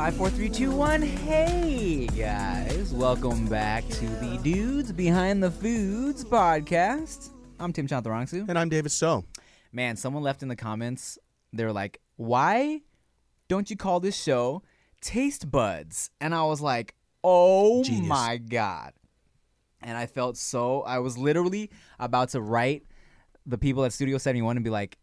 Five, four, three, two, one. Hey guys, welcome back to the Dudes Behind the Foods podcast. I'm Tim Chantarangsu. And I'm David So. Man, someone left in the comments. They're like, "Why don't you call this show Taste Buds?" And I was like, "Oh Genius. my god!" And I felt so. I was literally about to write the people at Studio 71 and be like,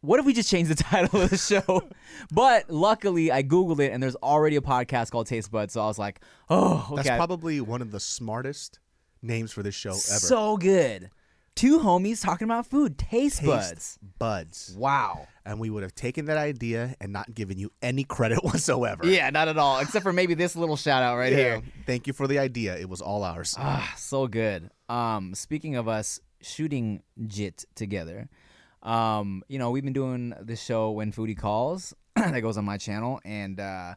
what if we just change the title of the show? but luckily, I Googled it and there's already a podcast called Taste Buds. So I was like, oh, okay. That's probably one of the smartest names for this show ever. So good. Two homies talking about food. Taste, Taste Buds. Buds. Wow. And we would have taken that idea and not given you any credit whatsoever. Yeah, not at all. Except for maybe this little shout out right Yeah. here. Thank you for the idea. It was all ours. Ah, so good. Um, speaking of us shooting jit together, um, you know, we've been doing this show when Foodie Calls that goes on my channel, and uh,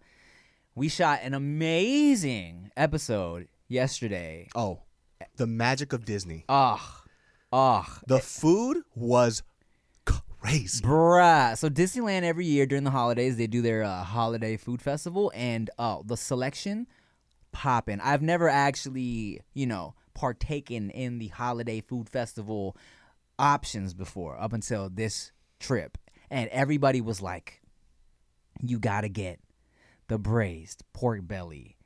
we shot an amazing episode yesterday. oh, the magic of Disney. Ah, ah, The food was crazy. bruh. So Disneyland every year during the holidays they do their uh, holiday food festival, and uh, the selection popping. I've never actually, you know, partaken in the holiday food festival options before up until this trip, and everybody was like, "You gotta get the braised pork belly."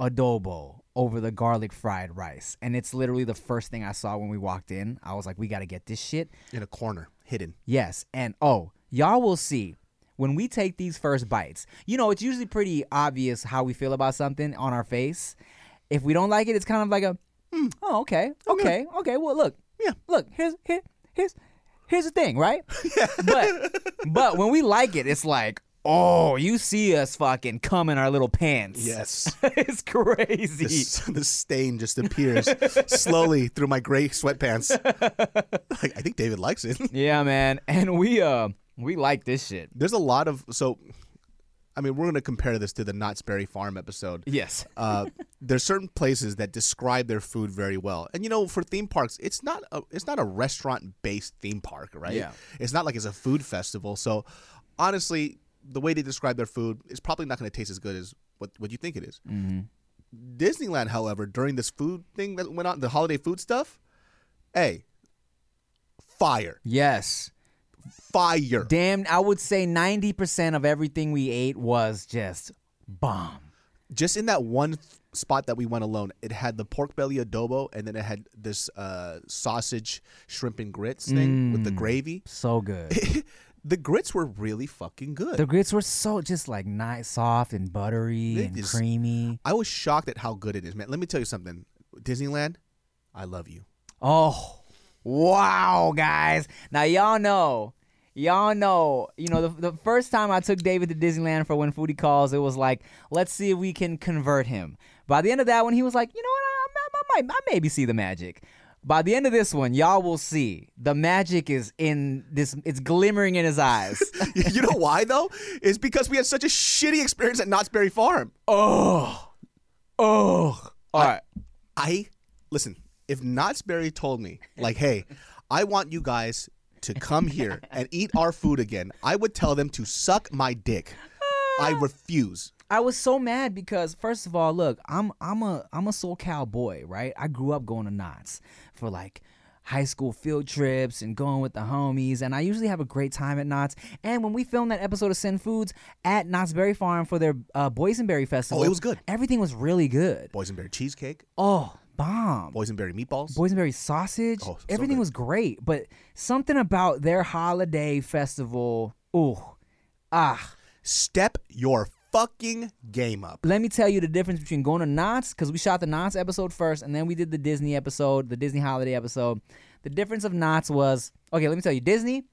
adobo over the garlic fried rice. And it's literally the first thing I saw when we walked in. I was like, we got to get this shit. In a corner, hidden. Yes. And oh, y'all will see when we take these first bites. You know, it's usually pretty obvious how we feel about something on our face. If we don't like it, it's kind of like a, hmm, oh, okay, okay, okay. Well, look, Yeah. look, here's here, here's here's the thing, right? but but when we like it, it's like, oh, you see us fucking cum in our little pants. Yes. it's crazy. The, stain just appears slowly through my gray sweatpants. like, I think David likes it. Yeah, man. And we uh we like this shit. There's a lot of so I mean, we're going to compare this to the Knott's Berry Farm episode. Yes. Uh, there's certain places that describe their food very well, and you know, for theme parks, it's not a it's not a restaurant based theme park, right? Yeah. It's not like it's a food festival. So, honestly, the way they describe their food is probably not going to taste as good as what what you think it is. Disneyland, however, during this food thing that went on, the holiday food stuff, hey, fire, Yes. Fire. Damn, I would say 90% of everything we ate was just bomb. just in that one spot that we went alone, it had the pork belly adobo, and then it had this uh, sausage, shrimp, and grits thing with the gravy. So good. the grits were really fucking good. the grits were so just like nice, soft and buttery They and just- creamy. I was shocked at how good it is, man. Let me tell you something. Disneyland, I love you. Oh, wow, guys. Now, y'all know, y'all know, you know, the, the first time I took David to Disneyland for When Foodie Calls, it was like, let's see if we can convert him. By the end of that one, he was like, you know what, I, I, I might, I maybe see the magic. By the end of this one, y'all will see the magic is in this, it's glimmering in his eyes. you know why though? It's because we had such a shitty experience at Knott's Berry Farm. oh, oh. All right. I listen. If Knott's Berry told me, like, hey, I want you guys to come here and eat our food again, I would tell them to suck my dick. I refuse. I was so mad because first of all, look, I'm I'm a I'm a SoCal boy, right? I grew up going to Knott's for like high school field trips and going with the homies, and I usually have a great time at Knott's. And when we filmed that episode of Sin Foods at Knott's Berry Farm for their uh, Boysenberry Festival, Oh, it was good. Everything was really good. Boysenberry cheesecake, Oh, bomb. boysenberry meatballs. Boysenberry sausage. Oh, so Everything good. was great, but something about their holiday festival. Ooh, ah. Step your fucking game up. let me tell you the difference between going to Knott's because we shot the Knott's episode first, and then we did the Disney episode, the Disney holiday episode. The difference of Knott's was okay. Let me tell you, Disney.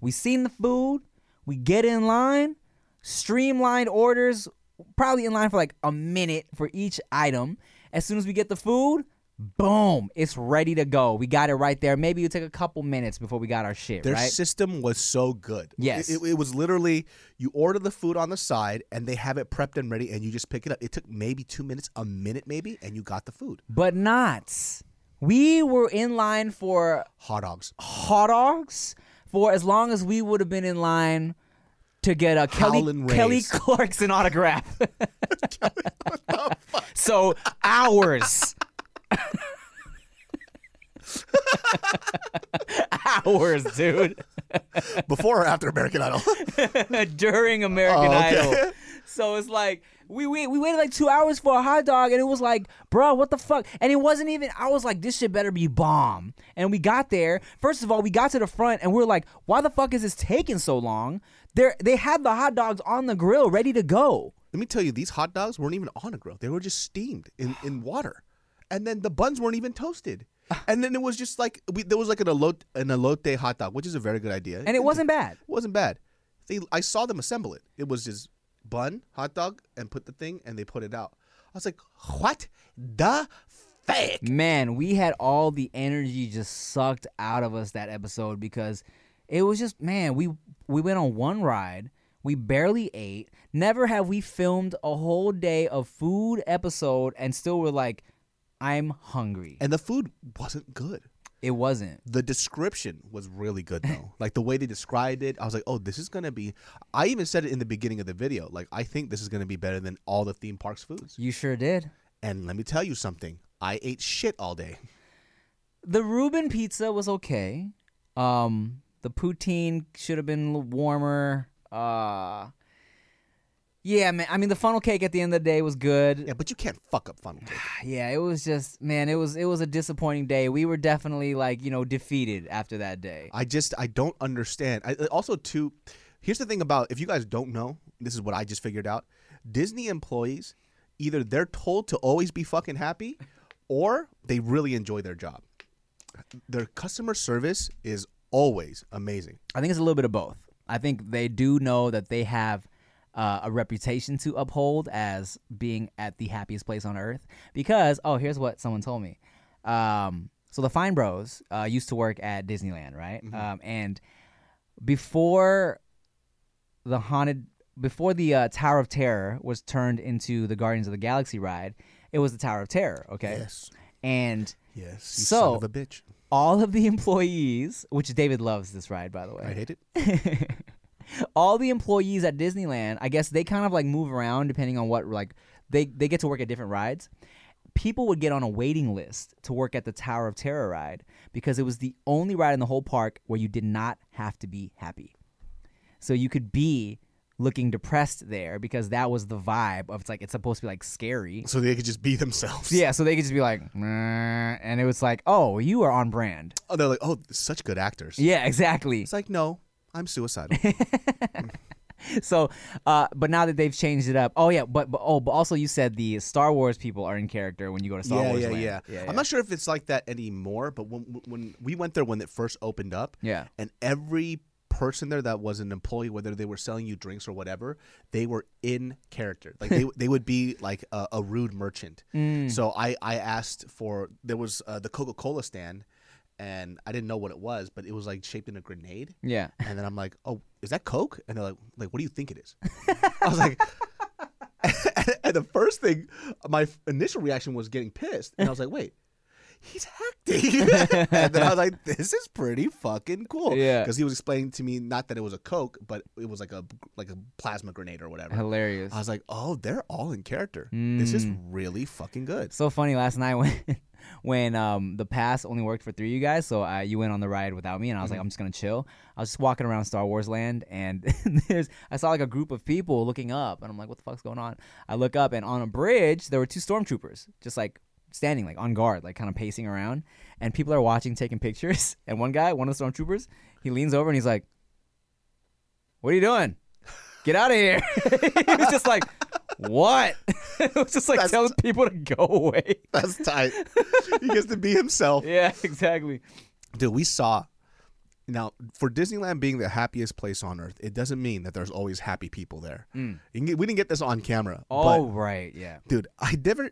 We seen the food. We get in line, streamlined orders, probably in line for like a minute for each item. As soon as we get the food, boom, it's ready to go. We got it right there. Maybe it took a couple minutes before we got our shit Their right. system was so good. Yes. It, it- it was literally you order the food on the side and they have it prepped and ready and you just pick it up. It took maybe two minutes, a minute maybe, and you got the food. but Knott's. We were in line for Hot dogs. hot dogs for as long as we would have been in line to get a Kelly Kelly Clarkson autograph. so hours. hours, dude. Before or after American Idol? During American Oh, okay. Idol. So it's like we, we we waited like two hours for a hot dog, and it was like, bro, what the fuck? And it wasn't even. I was like, this shit better be bomb. And we got there. First of all, we got to the front, and we are like, why the fuck is this taking so long? They they had the hot dogs on the grill, ready to go. Let me tell you, these hot dogs weren't even on a grill. They were just steamed in, in water. And then the buns weren't even toasted. And then it was just like we, there was like an elote an elote hot dog, which is a very good idea. And it wasn't bad. It wasn't bad. They I saw them assemble it. It was just bun, hot dog, and put the thing, and they put it out. I was like, what the fuck? Man, we had all the energy just sucked out of us that episode because it was just man, we we went on one ride, we barely ate. Never have we filmed a whole day of food episode and still were like, I'm hungry. And the food wasn't good. It wasn't. The description was really good though. like the way they described it, I was like, "Oh, this is gonna be." I even said it in the beginning of the video. Like, I think this is gonna be better than all the theme parks foods. You sure did. And let me tell you something. I ate shit all day. The Reuben pizza was okay. Um, the poutine should have been a little warmer. Uh, yeah, man. I mean, the funnel cake at the end of the day was good. Yeah, but you can't fuck up funnel cake. Yeah, it was just man, it was it was a disappointing day. We were definitely like you know defeated after that day. I just I don't understand. I, also, too, here's the thing about if you guys don't know, this is what I just figured out. Disney employees either they're told to always be fucking happy, or they really enjoy their job. Their customer service is always amazing. I think it's a little bit of both. I think they do know that they have uh, a reputation to uphold as being at the happiest place on earth. Because oh, here's what someone told me. Um, so the Fine Bros uh, used to work at Disneyland, right? Um, and before the haunted before the uh, Tower of Terror was turned into the Guardians of the Galaxy ride, it was the Tower of Terror. Okay. Yes. And Yes. You So- son of a bitch. All of the employees, which David loves this ride, by the way. I hate it. all the employees at Disneyland, I guess they kind of like move around depending on what like they they get to work at different rides. People would get on a waiting list to work at the Tower of Terror ride because it was the only ride in the whole park where you did not have to be happy. So you could be looking depressed there because that was the vibe of it's like it's supposed to be like scary. So they could just be themselves. Yeah, so they could just be like, "Meh," and it was like, oh, you are on brand. Oh, they're like, oh, such good actors. Yeah, exactly. It's like, no, I'm suicidal. so uh but now that they've changed it up oh yeah but, but oh but also you said the star wars people are in character when you go to star yeah, wars yeah, Land. yeah, yeah I'm not sure if it's like that anymore, but when when we went there when it first opened up, Yeah. and every person there that was an employee, whether they were selling you drinks or whatever, they were in character. Like they they would be like a, a rude merchant. Mm. So I I asked for there was uh, the Coca Cola stand. And I didn't know what it was, but it was like shaped in a grenade. Yeah. And then I'm like, "Oh, is that Coke?" And they're like, "Like, what do you think it is?" I was like, and the first thing, my initial reaction was getting pissed, and I was like, "Wait, he's acting." and then I was like, "This is pretty fucking cool." Yeah. because he was explaining to me not that it was a Coke, but it was like a like a plasma grenade or whatever. hilarious I was like, "Oh, they're all in character. This is Mm. really fucking good." so funny last night when when um the pass only worked for three of you guys so uh, you went on the ride without me and i was like i'm just gonna chill i was just walking around star wars land and there's i saw like a group of people looking up and i'm like what the fuck's going on i look up and on a bridge there were two stormtroopers just like standing like on guard like kind of pacing around and people are watching taking pictures and one guy one of the stormtroopers he leans over and he's like what are you doing get out of here he was just like what it was just like That's- telling people to go away That's tight. he gets to be himself. yeah, exactly. Dude, we saw. Now, for Disneyland being the happiest place on earth, it doesn't mean that there's always happy people there. Mm. You can get- We didn't get this on camera. Oh, but, right, yeah. dude, I never.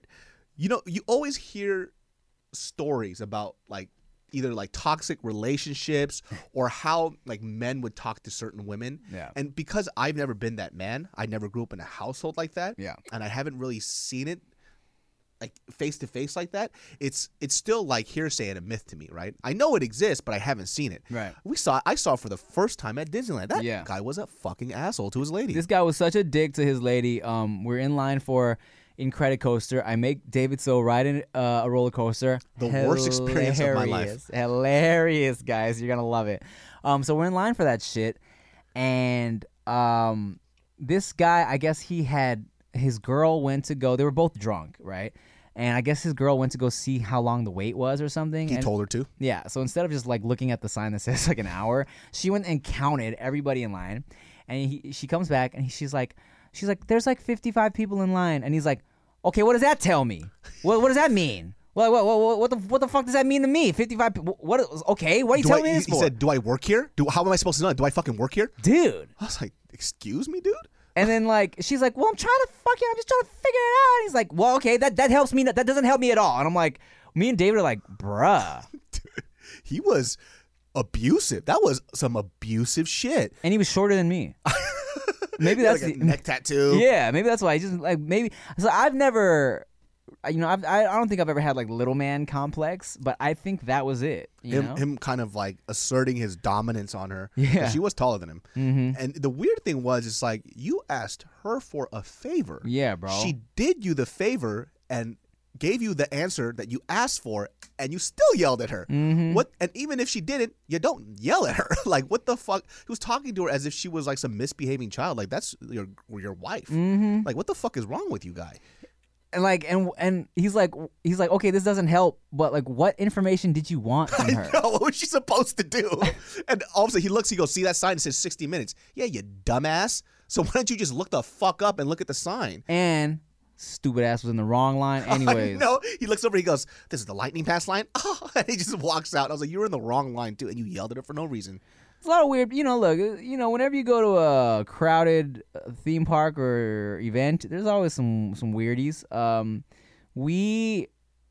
You know, you always hear stories about like either like toxic relationships or how like men would talk to certain women. Yeah. And because I've never been that man, I never grew up in a household like that. Yeah. And I haven't really seen it like face to face like that. It's it's still like hearsay and a myth to me, right? I know it exists, but I haven't seen it. Right. We saw I saw it for the first time at Disneyland. That Yeah. guy was a fucking asshole to his lady. This guy was such a dick to his lady. Um, we're in line for Incredicoaster. I make David So ride in uh, a roller coaster. The worst experience of my life. Hilarious. Guys. You're gonna love it. Um, so we're in line for that shit, and um, this guy, I guess he had his girl went to go. They were both drunk, right? And I guess his girl went to go see how long the wait was or something. he and told her to. Yeah. So instead of just like looking at the sign that says like an hour, she went and counted everybody in line, and he, she comes back and she's like, she's like, there's like 55 people in line, and he's like, okay, what does that tell me? What what does that mean? What what what, what the what the fuck does that mean to me? 55. What? Okay, what are you Do telling I, me he, this he for, said, "Do I work here? Do how am I supposed to know? Do I fucking work here?" dude? I was like, "Excuse me, dude." And then like she's like, well, I'm trying to fucking, I'm just trying to figure it out. And he's like, well, okay, that that helps me. That doesn't help me at all. And I'm like, me and David are like, bruh. He was abusive. That was some abusive shit. And he was shorter than me. Maybe that's like a the neck tattoo. Yeah, maybe that's why. I just like maybe. So I've never, you know, I've, I I don't think I've ever had like little man complex, but I think that was it. You him, know, him kind of like asserting his dominance on her. Yeah, she was taller than him. Mhm. And the weird thing was, it's like you asked her for a favor. Yeah, bro. She did you the favor and gave you the answer that you asked for, and you still yelled at her. Mhm. What? And even if she didn't, you don't yell at her. like what the fuck? He was talking to her as if she was like some misbehaving child. Like that's your your wife. Mhm. Like what the fuck is wrong with you, guy? and like and and he's like he's like okay, this doesn't help, but like what information did you want from her? No, what was she supposed to do? and all of a sudden he looks, he goes, see that sign? It says 60 minutes. Yeah, you dumbass. So why don't you just look the fuck up and look at the sign? And stupid ass was in the wrong line, anyways. no, he looks over, he goes, this is the lightning pass line? Oh, and he just walks out. I was like, you were in the wrong line too, and you yelled at her for no reason. It's a lot of weird, you know. Look, you know, whenever you go to a crowded uh, theme park or event, there's always some some weirdies. Um, we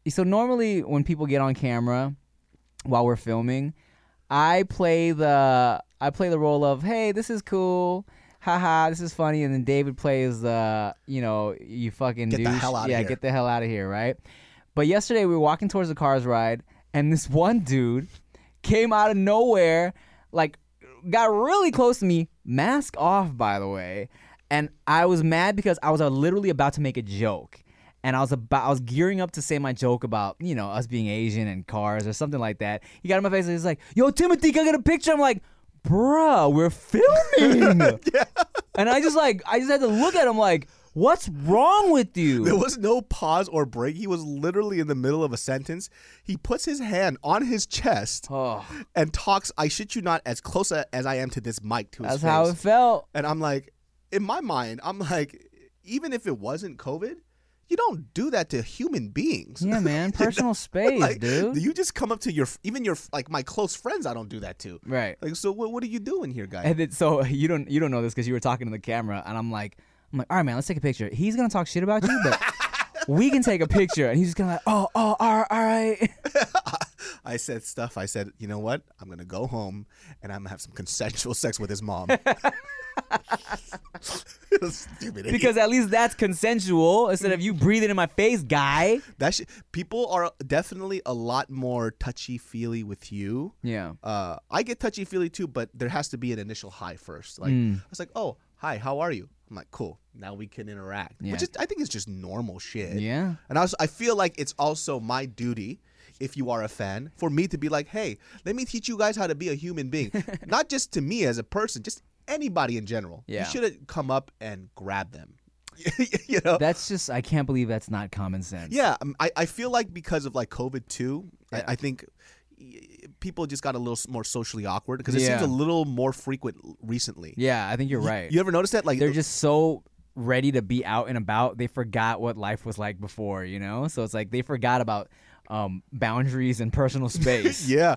so normally when people get on camera while we're filming, I play the I play the role of hey, this is cool. Haha, this is funny. And then David plays, uh, you know, you fucking Get the hell outta yeah, here. get the hell out of here, right? But yesterday we were walking towards the cars ride, and this one dude came out of nowhere, like got really close to me, mask off, by the way. And I was mad because I was uh, literally about to make a joke. And I was about, I was gearing up to say my joke about, you know, us being Asian and cars or something like that. He got in my face and he's like, "Yo, Timothy, can I get a picture?" I'm like, "Bruh, we're filming." yeah. And I just like, I just had to look at him like, "What's wrong with you?" There was no pause or break. He was literally in the middle of a sentence. He puts his hand on his chest Oh, and talks, I shit you not, as close a- as I am to this mic to his that's face. how it felt. And I'm like, in my mind, I'm like, even if it wasn't COVID, you don't do that to human beings. Yeah, man, personal space, like, dude. You just come up to your, even your, like my close friends, I don't do that to. Right. Like, so what, what are you doing here, guy? And then, so you don't you don't know this because you were talking to the camera, and I'm like, I'm like, all right, man, let's take a picture. He's gonna talk shit about you, but we can take a picture. And he's just gonna like, oh, oh, all right, all right. I said stuff. I said, you know what? I'm gonna go home and I'm gonna have some consensual sex with his mom. Stupid because at least that's consensual instead of you breathing in my face, guy. that sh- people are definitely a lot more touchy feely with you. Yeah. Uh, I get touchy feely too, but there has to be an initial hi first. Like Mm. I was like, oh, hi, how are you? I'm like, cool. Now we can interact. Yeah. Which is, I think is just normal shit. Yeah. And I, was, I feel like it's also my duty, if you are a fan, for me to be like, hey, let me teach you guys how to be a human being. Not just to me as a person, just anybody in general. Yeah. You should have come up and grab them. you know? That's just I can't believe that's not common sense. Yeah, um, I, I feel like because of like COVID too, Yeah. I, I think people just got a little more socially awkward because it seems a little more frequent recently. Yeah, I think you're You- right. You ever notice that? Like They're just so ready to be out and about. They forgot what life was like before, you know? So it's like they forgot about um, boundaries and personal space. yeah.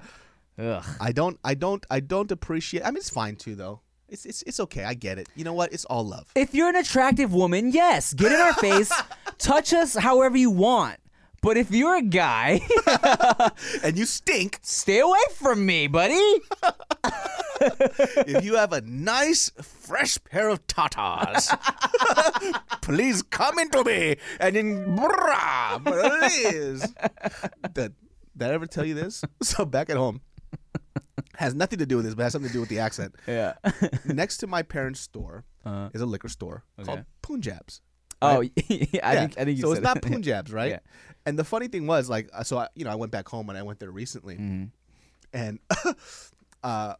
Ugh. I don't I don't I don't appreciate. I mean, it's fine too though. It's it's it's okay. I get it. You know what? It's all love. If you're an attractive woman, yes, get in our face, touch us however you want. But if you're a guy, and you stink. stay away from me, buddy. if you have a nice fresh pair of tatas, please come into me and then brah, please. Did, did I ever tell you this? So back at home, has nothing to do with this, but has something to do with the accent. Yeah. Next to my parents' store Uh-huh. is a liquor store called Okay. Punjabs. Oh, yeah, I Yeah. think I think you so it's not. Punjabs, right? Yeah. And the funny thing was, like, uh, so I, you know, I went back home and I went there recently, Mm-hmm. and uh,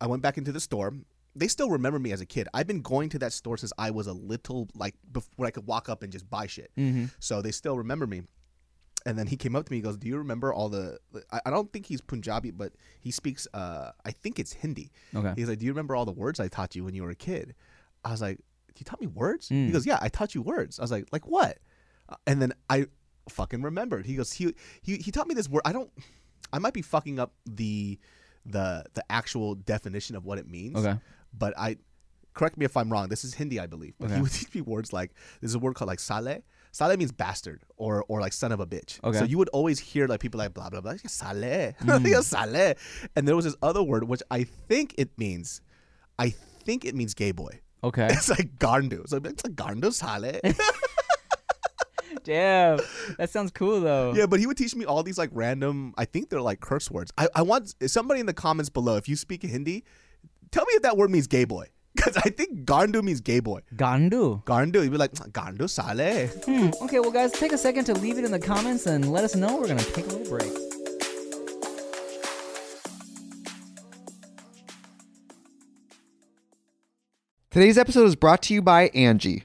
I went back into the store. They still remember me as a kid. I've been going to that store since I was a little, like, before I could walk up and just buy shit. Mm-hmm. So they still remember me. And then he came up to me. He goes, "Do you remember all the? I, I don't think he's Punjabi, but he speaks. Uh, I think it's Hindi. Okay. He's like, "Do you remember all the words I taught you when you were a kid?" I was like, "You taught me words?" He Mm. goes, "Yeah, I taught you words." I was like, "Like what?" Uh, And then I fucking remembered. He goes, "He he he taught me this word. I don't. I might be fucking up the the the actual definition of what it means. Okay. But I correct me if I'm wrong. This is Hindi, I believe. But he would teach me words like there's a word called like sale. Sale means bastard or or like son of a bitch. Okay. So you would always hear like people like blah blah blah. Sale. Mm. Sale. And there was this other word which I think it means. I think it means gay boy. Okay. It's like garndu. So it's like garndu sale. Damn. That sounds cool though. Yeah, but he would teach me all these like random. I think they're like curse words. I, I want somebody in the comments below. If you speak Hindi, tell me if that word means gay boy. Because I think Gandu means gay boy. Gandu. Gandu, you'd be like Gandu sale. Hmm. Okay, well, guys, take a second to leave it in the comments and let us know. We're gonna take a little break. Today's episode is brought to you by Angie.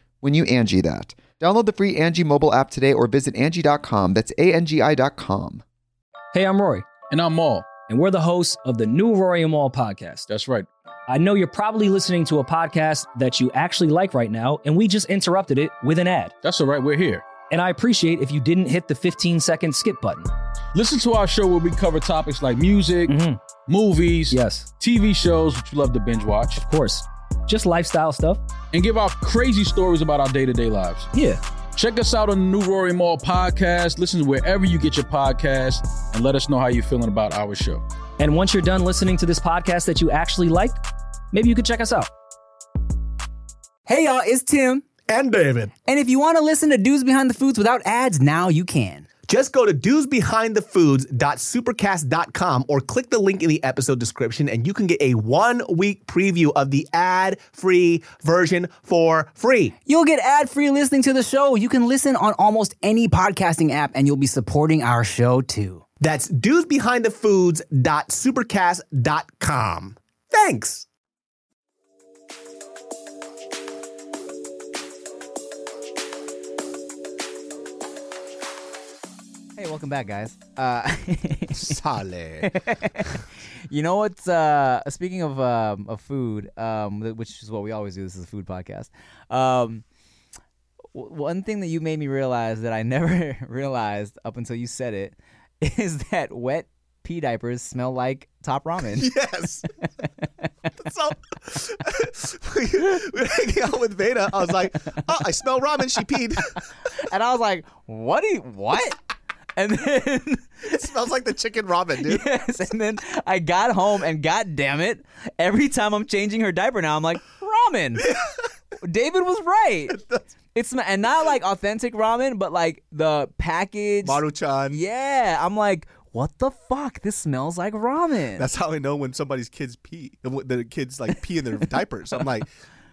when you Angie that. Download the free Angie mobile app today or visit Angie.com. That's A-N-G-I dot com. Hey, I'm Rory. And I'm Mal. And we're the hosts of the new Rory and Mal podcast. That's right. I know you're probably listening to a podcast that you actually like right now, and we just interrupted it with an ad. That's all right. We're here. And I appreciate if you didn't hit the 15 second skip button. Listen to our show where we cover topics like music, Mm-hmm. movies, Yes, TV shows, which you love to binge watch, of course. Just lifestyle stuff. and give out crazy stories about our day to day lives. Yeah. Check us out on the New Rory Mal podcast. Listen wherever you get your podcast and let us know how you're feeling about our show. And once you're done listening to this podcast that you actually like, maybe you could check us out. Hey y'all, it's Tim. And David. And if you want to listen to Dudes Behind the Foods without ads, now you can. Just go to dudesbehindthefoods.supercast.com or click the link in the episode description and you can get a one week preview of the ad free version for free. You'll get ad-free listening to the show. You can listen on almost any podcasting app and you'll be supporting our show too. That's dudesbehindthefoods.supercast.com. Thanks. Hey, welcome back, guys. Uh, Sale. you know what's uh speaking of um of food um which is what we always do this is a food podcast um w- one thing that you made me realize that I never realized up until you said it is that wet pee diapers smell like top ramen yes. so we were hanging out with Veda. I was like, oh, I smell ramen. She peed. and I was like what do you what and then it smells like the chicken ramen, dude. yes and then I got home and god damn it every time I'm changing her diaper now I'm like ramen David was right it's and not like authentic ramen but like the package Maruchan. Yeah, I'm like, what the fuck? This smells like ramen. That's how I know when somebody's kids pee. The, the kids like pee in their diapers. I'm like,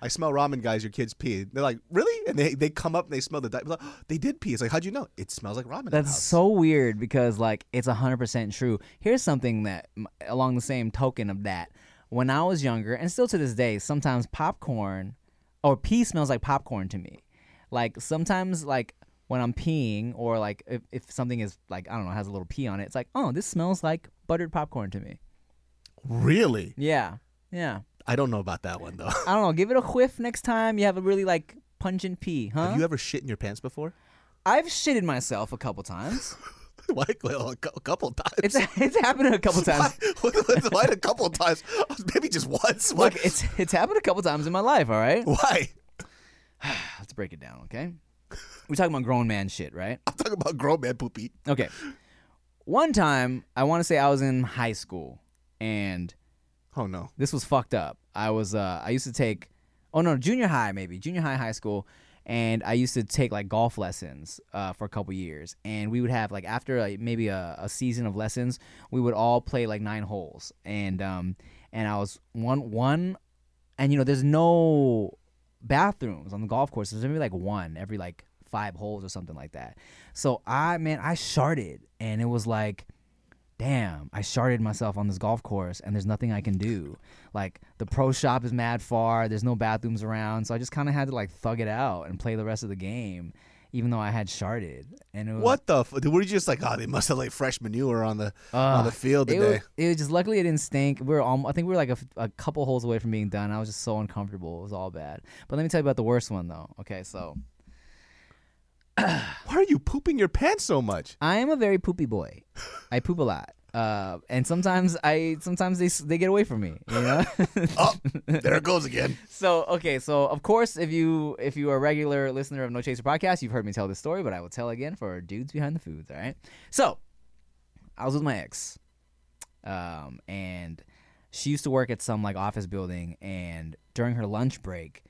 I smell ramen, guys. Your kids pee. They're like, really? And they, they come up and they smell the diaper. Like, "Oh, they did pee. It's like, how'd you know? It smells like ramen. That's so weird because like it's 100% true. Here's something that along the same token of that. When I was younger and still to this day, sometimes popcorn or pee smells like popcorn to me. Like sometimes like when I'm peeing or like if, if something is like I don't know has a little pee on it, it's like, "Oh, this smells like buttered popcorn to me." Really? Yeah. Yeah. I don't know about that one though. I don't know, give it a whiff next time you have a really like pungent pee, huh? Have you ever shit in your pants before? I've shitted myself a couple times. Why? Well, a cou- a couple times. It's it's happened a couple times. Why, why a couple times? Maybe just once. Why? Look, it's it's happened a couple times in my life. All right, Why? let's break it down. Okay, we're talking about grown man shit, right? I'm talking about grown man poopy. Okay. One time, I want to say I was in high school, and Oh no. this was fucked up. I was uh I used to take oh no junior high maybe junior high high school, and I used to take like golf lessons uh, for a couple years, and we would have like after like, maybe a, a season of lessons, we would all play like nine holes, and um and I was one one, and you know there's no bathrooms on the golf course. There's maybe like one every like five holes or something like that. So I man I sharted, and it was like damn, I sharded myself on this golf course and there's nothing I can do. Like the pro shop is mad far, there's no bathrooms around, so I just kind of had to like thug it out and play the rest of the game, even though I had sharded. And it was, What the? F- were you just like, oh, they must have like fresh manure on the on the field it today? was, it was just luckily it didn't stink. We were I think we were like a couple holes away from being done. I was just so uncomfortable. It was all bad. But let me tell you about the worst one though. Okay, so Why are you pooping your pants so much? I am a very poopy boy. I poop a lot. Uh, and sometimes I sometimes they they get away from me, you know. Oh, there it goes again. So okay, so of course, if you if you are a regular listener of No Chaser podcast, you've heard me tell this story, but I will tell again for dudes behind the foods. All right. So I was with my ex, um, and she used to work at some like office building, and during her lunch break,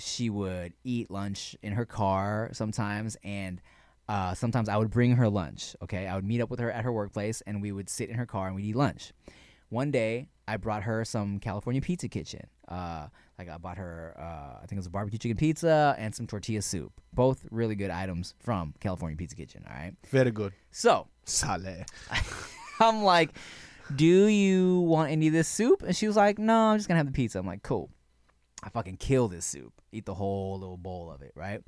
she would eat lunch in her car sometimes, and uh, sometimes I would bring her lunch. Okay, I would meet up with her at her workplace, and we would sit in her car and we'd eat lunch. One day, I brought her some California Pizza Kitchen. Uh, like I bought her, uh, I think it was a barbecue chicken pizza and some tortilla soup. Both really good items from California Pizza Kitchen. All right. Very good. So Sale. I'm like, "Do you want any of this soup?" And she was like, "No, I'm just gonna have the pizza." I'm like, "Cool." I fucking kill this soup, eat the whole little bowl of it, right?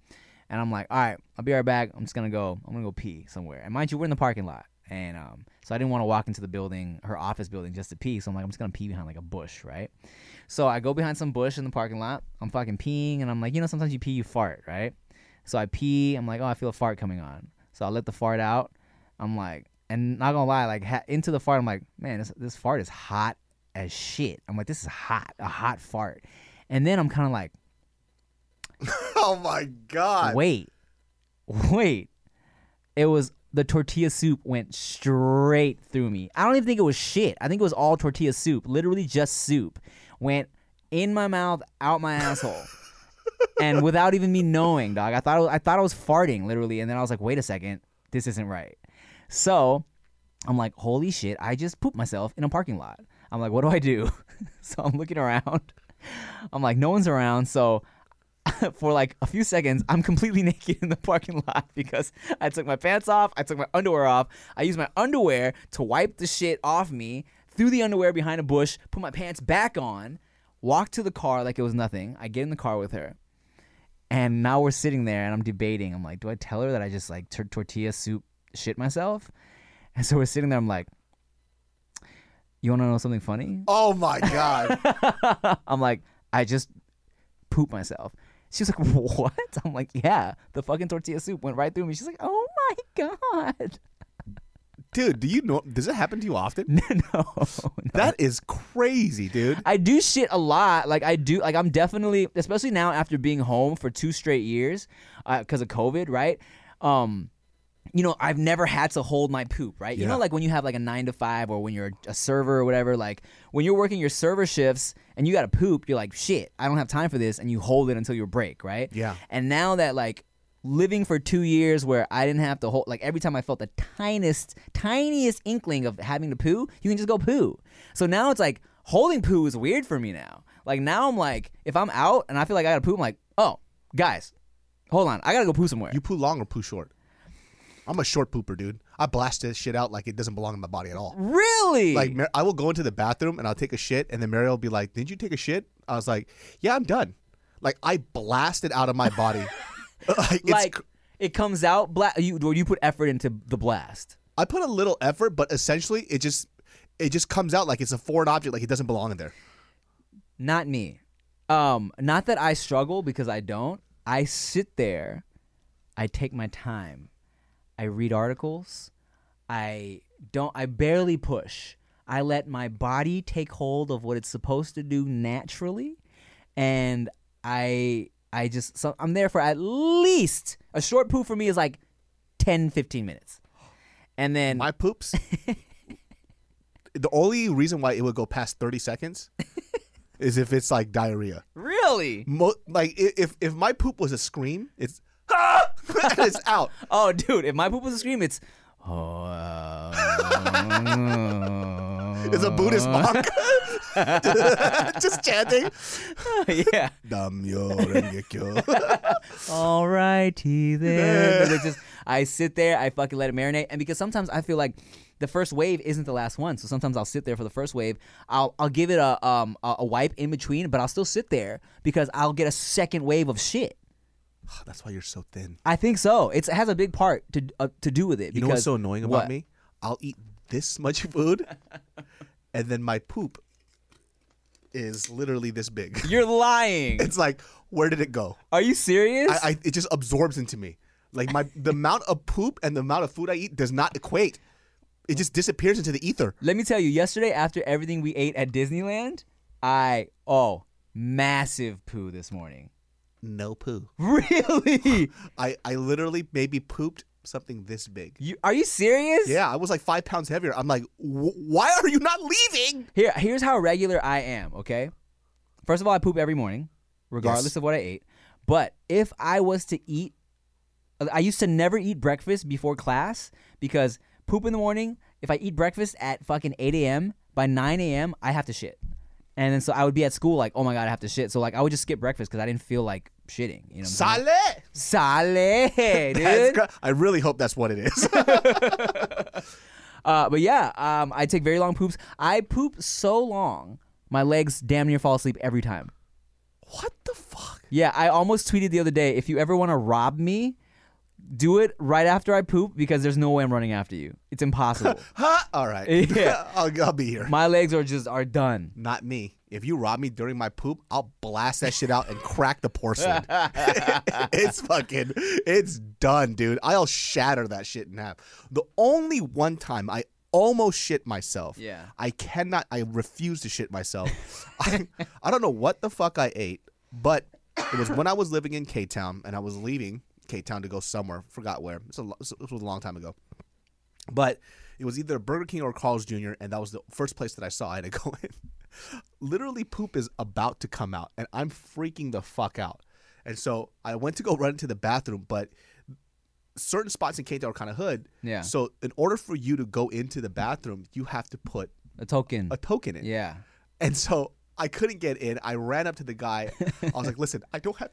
And I'm like, "All right, I'll be right back. I'm just gonna go. I'm gonna go pee somewhere." And mind you, we're in the parking lot, and um, so I didn't want to walk into the building, her office building, just to pee. So I'm like, I'm just gonna pee behind like a bush, right? So I go behind some bush in the parking lot. I'm fucking peeing, and I'm like, you know, sometimes you pee, you fart, right? So I pee. I'm like, oh, I feel a fart coming on. So I let the fart out. I'm like, and not gonna lie, like ha- into the fart, I'm like, man, this this fart is hot as shit. I'm like, this is hot, a hot fart. And then I'm kind of like, oh my god. wait, wait. It was the tortilla soup went straight through me. I don't even think it was shit. I think it was all tortilla soup, literally just soup. Went in my mouth, out my asshole. and without even me knowing, dog. I thought I, was, I thought I was farting literally, and then I was like, wait a second, this isn't right. So I'm like, holy shit, I just pooped myself in a parking lot. I'm like, what do I do? so I'm looking around. I'm like, no one's around. So for like a few seconds, I'm completely naked in the parking lot because I took my pants off, I took my underwear off, I used my underwear to wipe the shit off me, threw the underwear behind a bush, put my pants back on, walked to the car like it was nothing. I get in the car with her. And now we're sitting there and I'm debating. I'm like, do I tell her that I just like tor- tortilla soup shit myself? And so we're sitting there. I'm like, you want to know something funny? Oh my god. I'm like, I just pooped myself. She was like, what? I'm like, yeah, the fucking tortilla soup went right through me. She's like, oh my god. dude, do you know does it happen to you often? no, That is crazy, dude. I do shit a lot. Like I do. Like I'm definitely, especially now after being home for two straight years because of COVID, right? Um, you know, I've never had to hold my poop, right? You know, like when you have like a nine to five or when you're a server or whatever, like when you're working your server shifts and you got to poop, you're like, shit, I don't have time for this. And you hold it until your break, right? Yeah. And now that like living for two years where I didn't have to hold, like every time I felt the tiniest, tiniest inkling of having to poo, you can just go poo. So now it's like holding poo is weird for me now. Like now I'm like, if I'm out and I feel like I gotta poo, I'm like, oh, guys, hold on, I gotta go poo somewhere. You poo long or poo short? I'm a short pooper, dude. I blast this shit out like it doesn't belong in my body at all. really? Like Mar- I will go into the bathroom and I'll take a shit, and then Mary will be like, "Did you take a shit?" I was like, "Yeah, I'm done." Like I blast it out of my body. like, it's like cr- it comes out bla- you or you put effort into the blast. I put a little effort, but essentially it just it just comes out like it's a foreign object, like it doesn't belong in there. Not me. Um, not that I struggle because I don't. I sit there, I take my time, I read articles, I don't I barely push. I let my body take hold of what it's supposed to do naturally and I I just so I'm there for at least a short poo for me is like 10 15 minutes. And then My poops. the only reason why it would go past 30 seconds is if it's like diarrhea. really Mo- like if if my poop was a scream, it's and it's out. Oh, dude, if my poop was a scream, it's. Oh, uh, It's a Buddhist monk just chanting. yeah. Namyo Renge-kyo. Alrighty then. But it's just, I sit there, I fucking let it marinate, and because sometimes I feel like the first wave isn't the last one, so sometimes I'll sit there for the first wave. I'll I'll give it a um a, a wipe in between, but I'll still sit there because I'll get a second wave of shit. That's why you're so thin. I think so. It's, it has a big part to uh, to do with it. You know what's so annoying what? about me? I'll eat this much food, and then my poop is literally this big. You're lying. It's like, where did it go? Are you serious? I, I it just absorbs into me. Like my the amount of poop and the amount of food I eat does not equate. It just disappears into the ether. Let me tell you, yesterday after everything we ate at Disneyland, I oh massive poo this morning. No poo. Really? I I literally maybe pooped something this big. You are you serious? Yeah, I was like five pounds heavier. I'm like, why are you not leaving? Here, here's how regular I am. Okay, first of all, I poop every morning, regardless Yes. of what I ate. But if I was to eat, I used to never eat breakfast before class because poop in the morning. If I eat breakfast at fucking 8 a.m. by 9 a.m. I have to shit, and then so I would be at school like, oh my god, I have to shit. So like I would just skip breakfast because I didn't feel like shitting. You know, what I'm saying? Sale. Sale, dude. I really hope that's what it is. Uh, but yeah, um, I take very long poops. I poop so long, my legs damn near fall asleep every time. what the fuck? Yeah, I almost tweeted the other day if you ever want to rob me, do it right after I poop because there's no way I'm running after you. It's impossible. Huh? All right. Yeah. I'll, I'll be here. my legs are just are done. Not me. If you rob me during my poop, I'll blast that shit out and crack the porcelain. it's fucking, it's done, dude. I'll shatter that shit in half. The only one time I almost shit myself. Yeah. I cannot, I refuse to shit myself. I, I don't know what the fuck I ate, but it was when I was living in K Town and I was leaving K Town to go somewhere. Forgot where. It's a, this was a long time ago. But it was either Burger King or Carl's Jr., and that was the first place that I saw I had to go in. Literally, poop is about to come out, and I'm freaking the fuck out. And so I went to go run into the bathroom, but certain spots in K-Town are kind of hood. Yeah. So in order for you to go into the bathroom, you have to put A token. a token in. yeah. And so I couldn't get in. I ran up to the guy. I was like, listen, I don't have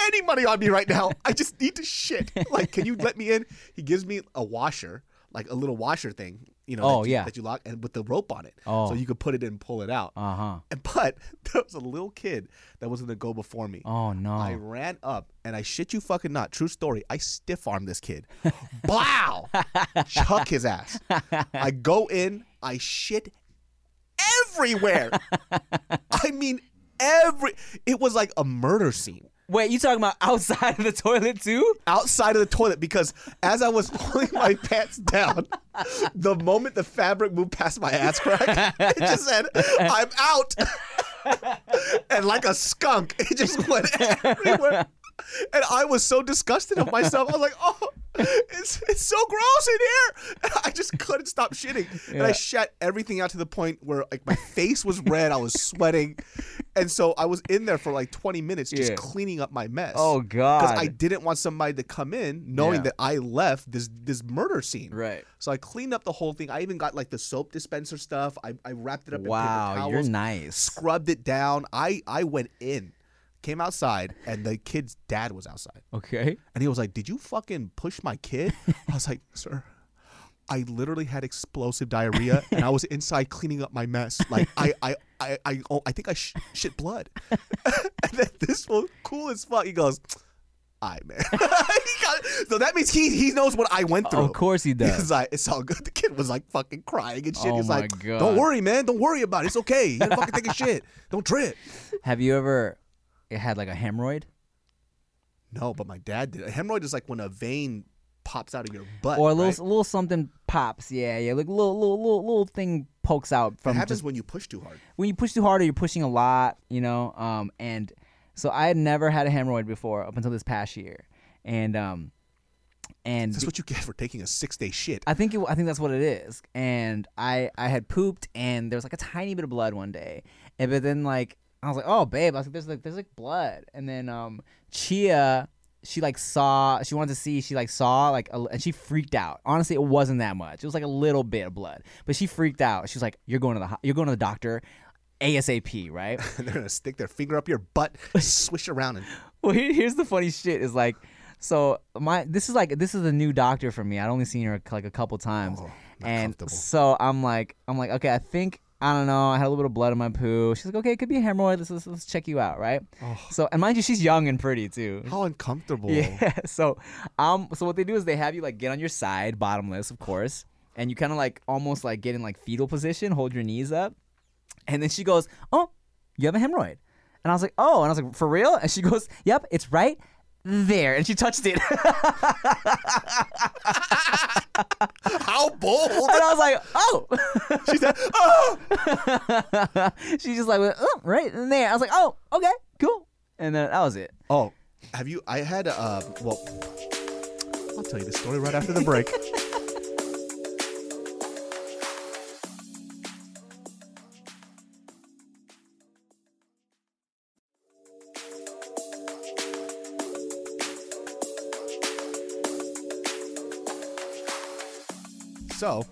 any money on me right now. I just need to shit. Like, can you let me in? He gives me a washer, like a little washer thing, you know, Oh, that you, yeah. that you lock and with the rope on it. Oh. So you could put it in and pull it out. Uh huh. And But there was a little kid that was going to go before me. Oh no. I ran up and I shit you fucking not. True story. I stiff armed this kid. Blow! Chuck his ass. I go in, I shit everywhere. I mean, every. It was like a murder scene Wait, you talking about outside of the toilet too? outside of the toilet because as I was pulling my pants down, the moment the fabric moved past my ass crack, it just said, I'm out. and like a skunk, it just went everywhere. And I was so disgusted of myself. I was like, oh, it's, it's so gross in here. And I just couldn't stop shitting. And I Yeah. shat everything out to the point where like my face was red. I was sweating. And so I was in there for like 20 minutes just Yeah. cleaning up my mess. Oh, God. Because I didn't want somebody to come in knowing Yeah. that I left this this murder scene. Right. So I cleaned up the whole thing. I even got like the soap dispenser stuff. I, I wrapped it up in Wow, paper towels. you're nice. Scrubbed it down. I I went in, came outside, and the kid's dad was outside. Okay. And he was like, "Did you fucking push my kid?" I was like, "Sir, I literally had explosive diarrhea, and I was inside cleaning up my mess. Like I, I, I, I, oh, I think I sh- shit blood." and then this one, cool as fuck, he goes, "All right, man." He got- so that means he he knows what I went through. Of course he does. He's like, "It's all good." The kid was like fucking crying and shit. Oh He's like, God. "Don't worry, man. Don't worry about it. It's okay. You fucking take a shit. Don't trip." Have you ever had like a hemorrhoid? No, but my dad did. A hemorrhoid is like when a vein pops out of your butt. or a little right? a little something pops. Yeah, yeah, like little little little little thing pokes out It from happens just when you push too hard. when you push too hard or you're pushing a lot, you know. Um, and so I had never had a hemorrhoid before up until this past year, and um, and That's what you get for taking a six day shit. I think it, I think that's what it is. And I I had pooped and there was like a tiny bit of blood one day, and but then like I was like, oh babe, I was like, there's like there's like blood, and then um Chia she like saw she wanted to see she like saw like a, and she freaked out. Honestly, it wasn't that much. It was like a little bit of blood, but she freaked out. She was like, you're going to the ho- you're going to the doctor. ASAP, right? They're gonna stick their finger up your butt, swish around, and Well, here, here's the funny shit is like, so my this is like this is a new doctor for me. I'd only seen her like a couple times, Oh, and so I'm like, I'm like, okay, I think I don't know. I had a little bit of blood in my poo. She's like, okay, it could be a hemorrhoid. Let's let's, let's check you out, right? So and mind you, she's young and pretty too. how uncomfortable. Yeah. So um, so what they do is they have you like get on your side, bottomless, of course, and you kind of like almost like get in like fetal position, hold your knees up, and then she goes, "Oh, you have a hemorrhoid," and I was like, "Oh," and I was like, "For real?" And she goes, "Yep, it's right." There and she touched it, How bold! And I was like, "Oh!" She said, "Oh, She just like, went, "Oh, right in there." I was like, "Oh, okay, cool," and then that was it. oh." Have you? I had uh, well, I'll tell you the story right after the break. So,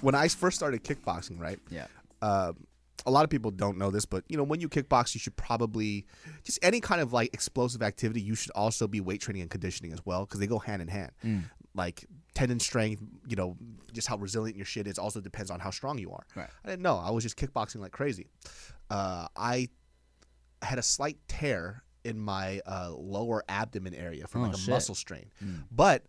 when I first started kickboxing, right? Yeah. Um, a lot of people don't know this, but you know, when you kickbox, you should probably just any kind of like explosive activity. You should also be weight training and conditioning as well because they go hand in hand. Mm. Like tendon strength, you know, just how resilient your shit is also depends on how strong you are. Right. I didn't know. I was just kickboxing like crazy. Uh, I had a slight tear in my uh, lower abdomen area from Oh, like a shit. muscle strain, Mm. but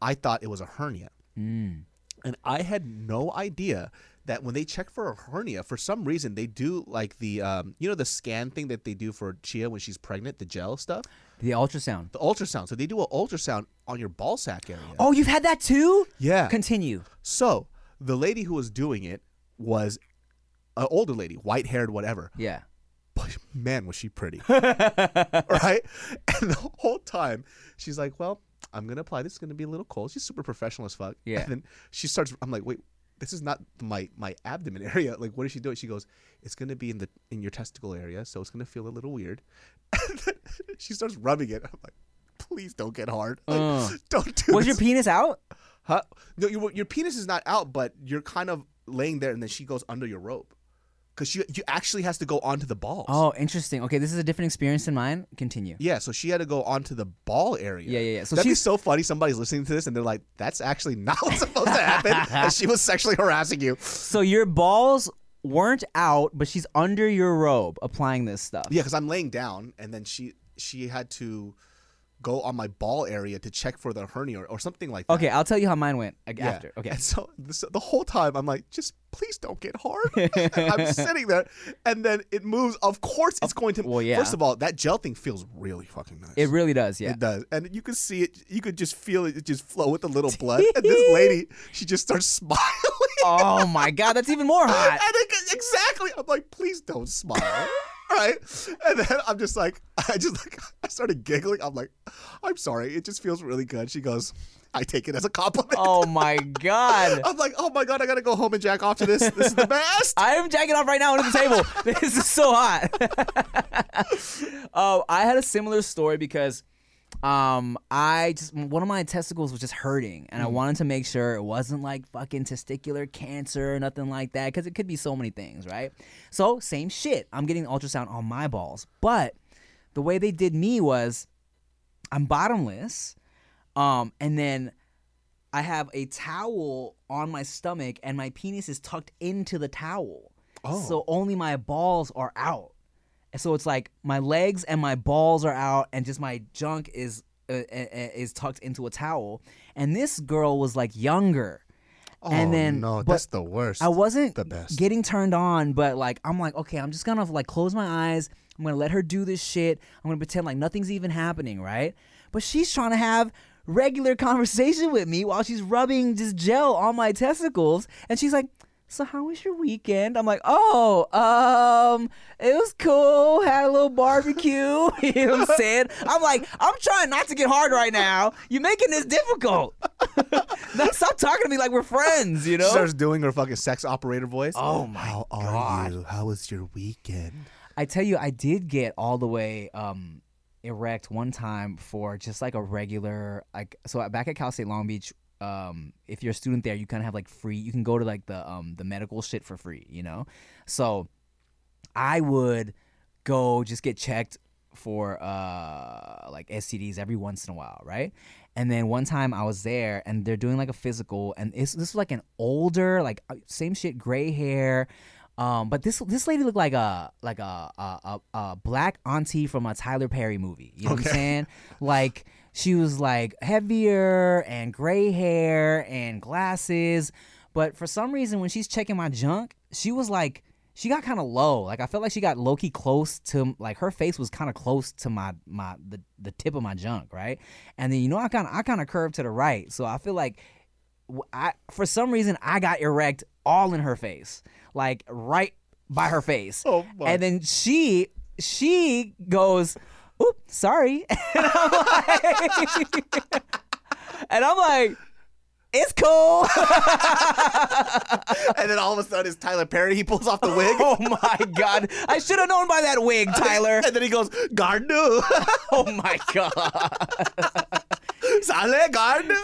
I thought it was a hernia. Mm. And I had no idea that when they check for a hernia, for some reason they do like the um, you know the scan thing that they do for Chia when she's pregnant, the gel stuff, The ultrasound. the ultrasound. So they do an ultrasound on your ball sack area. Oh, you've had that too? yeah. Continue. So the lady who was doing it was an older lady, white haired, whatever. Yeah. But man, was she pretty, right? And the whole time she's like, "Well, I'm gonna apply. This is gonna be a little cold." She's super professional as fuck. Yeah. And then she starts. I'm like, "Wait, this is not my my abdomen area. Like, what is she doing?" She goes, "It's gonna be in the in your testicle area, so it's gonna feel a little weird." And then she starts rubbing it. I'm like, "Please don't get hard. Like, Uh. don't do Was this." your penis out? Huh? No, your your penis is not out, but you're kind of laying there, and then she goes under your rope because she you actually has to go onto the balls. Oh, interesting. Okay, this is a different experience than mine. Continue. Yeah, so she had to go onto the ball area. Yeah, yeah, yeah. So That'd be she's- so funny. Somebody's listening to this and they're like, "That's actually not what's supposed to happen." and she was sexually harassing you. So your balls weren't out, but she's under your robe applying this stuff. Yeah, because I'm laying down, and then she she had to go on my ball area to check for the hernia or, or something like that. Okay, I'll tell you how mine went Yeah. after. Okay. And so this, the whole time I'm like, just please don't get hard. I'm sitting there, and then it moves. Of course, it's going to. well, yeah. First of all, that gel thing feels really fucking nice. It really does, yeah. It does, and you can see it. You could just feel it just flow with a little blood. and this lady, she just starts smiling. oh my god, that's even more hot. and it, exactly, I'm like, please don't smile. Right, and then I'm just like, I just like, I started giggling. I'm like, I'm sorry, it just feels really good. She goes, I take it as a compliment. Oh my god. I'm like, oh my god, I gotta go home and jack off to this. This is the best. I am jacking off right now under the table. this is so hot. Oh, I had a similar story because um I just one of my testicles was just hurting and I Mm. wanted to make sure it wasn't like fucking testicular cancer or nothing like that because it could be so many things, right? So, same shit. I'm getting ultrasound on my balls. But the way they did me was I'm bottomless um and then I have a towel on my stomach and my penis is tucked into the towel. Oh. So only my balls are out. And So it's like my legs and my balls are out and just my junk is uh, uh, uh, is tucked into a towel. And this girl was like younger. and Oh, then no, that's the worst. I wasn't the best. getting turned on, but like I'm like, okay, I'm just gonna like close my eyes. I'm gonna let her do this shit. I'm gonna pretend like nothing's even happening, right? But she's trying to have regular conversation with me while she's rubbing this gel on my testicles, and she's like. So how was your weekend? I'm like, oh, um, it was cool. Had a little barbecue. you know what I'm saying? I'm like, I'm trying not to get hard right now. You're making this difficult. Stop talking to me like we're friends. You know? She starts doing her fucking sex operator voice. Oh my How are God. you? How was your weekend? I tell you, I did get all the way um, erect one time for just like a regular like. So back at Cal State Long Beach, um, if you're a student there, you kind of have like free. You can go to like the um the medical shit for free, you know. So I would go just get checked for uh like STDs every once in a while, right? And then one time I was there and they're doing like a physical and it's, this was like an older like uh, same shit gray hair um but this this lady looked like a like a a, a, a black auntie from a Tyler Perry movie. You know what I'm saying? Like she was like heavier and gray hair and glasses, but for some reason when she's checking my junk, she was like she got kind of low. Like I felt like she got low key close to like her face was kind of close to my my the, the tip of my junk, right? And then you know I kind of I kind of curved to the right, so I feel like I for some reason I got erect all in her face, like right by her face. Oh, my. and then she she goes, "Oop, sorry," and I'm like, and I'm like, it's cool. and then all of a sudden it's Tyler Perry. He pulls off the wig. oh my god, I should have known by that wig, Tyler. and then he goes, Gardu. oh my god. Sale Gardu.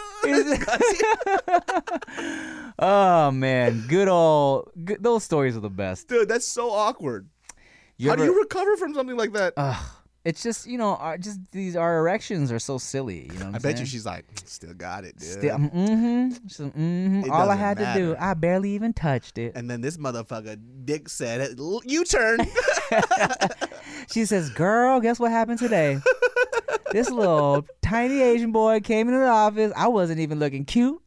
oh man, good old good, those stories are the best. Dude, that's so awkward. You How ever- do you recover from something like that? Ugh. It's just you know, our, just these our erections are so silly. You know, what I bet you she's like, still got it, dude. Still, mm-hmm. She's like, mm-hmm. It All I had to do. I barely even touched it. and then this motherfucker, Dick said, "You turn." She says, "Girl, guess what happened today? this little tiny Asian boy came into the office. I wasn't even looking cute,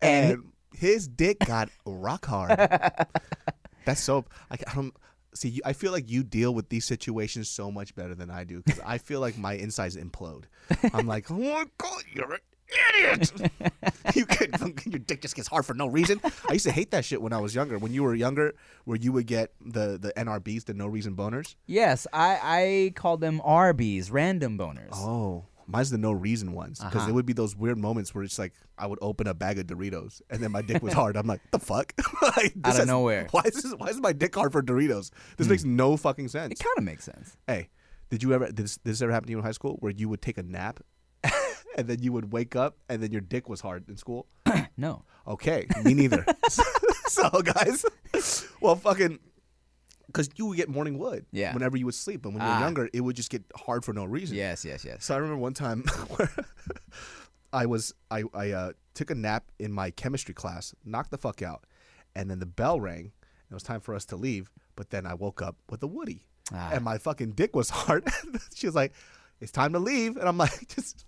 and, and his dick got rock hard. That's so. I, I don't see. You, I feel like you deal with these situations so much better than I do because I feel like my insides implode. I'm like, oh my god, you're an idiot. you could, your dick just gets hard for no reason. I used to hate that shit when I was younger. When you were younger, where you would get the the NRBs, the no reason boners. yes, I I call them RBs, random boners. Oh. Mine's the no reason ones because Uh-huh. it would be those weird moments where it's like I would open a bag of Doritos and then my dick was hard. I'm like, the fuck? Like, Out of has- nowhere. Why is this? Why is my dick hard for Doritos? This makes no fucking sense. It kind of makes sense. Hey, did you ever? Did this, did this ever happen to you in high school where you would take a nap and then you would wake up and then your dick was hard in school? No. Okay, me neither. so guys, well, fucking. Because you would get morning wood Yeah. whenever you would sleep, and when you were Ah. younger, it would just get hard for no reason. Yes, yes, yes. So I remember one time where I was I I uh, took a nap in my chemistry class, knocked the fuck out, and then the bell rang. And it was time for us to leave, but then I woke up with a Woody, Ah. and my fucking dick was hard. she was like, "It's time to leave," and I'm like, "Just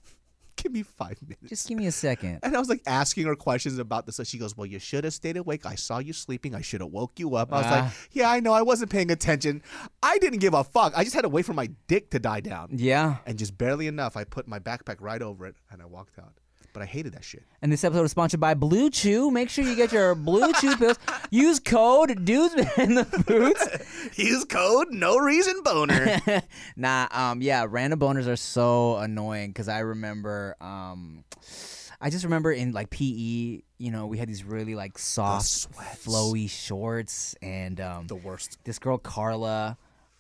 give me five minutes." Just give me a second. And I was like asking her questions about this. She goes, Well, you should have stayed awake. I saw you sleeping. I should have woke you up. I was like, Ah. Yeah, I know. I wasn't paying attention. I didn't give a fuck. I just had to wait for my dick to die down. Yeah. And just barely enough, I put my backpack right over it and I walked out. But I hated that shit. And this episode is sponsored by Blue Chew. Make sure you get your Blue Chew pills. Use code dudes in the boots. Use code no reason boner. nah, um, yeah, random boners are so annoying because I remember, um, I just remember in like PE, you know, we had these really like soft, flowy shorts, and um, the worst. this girl Carla,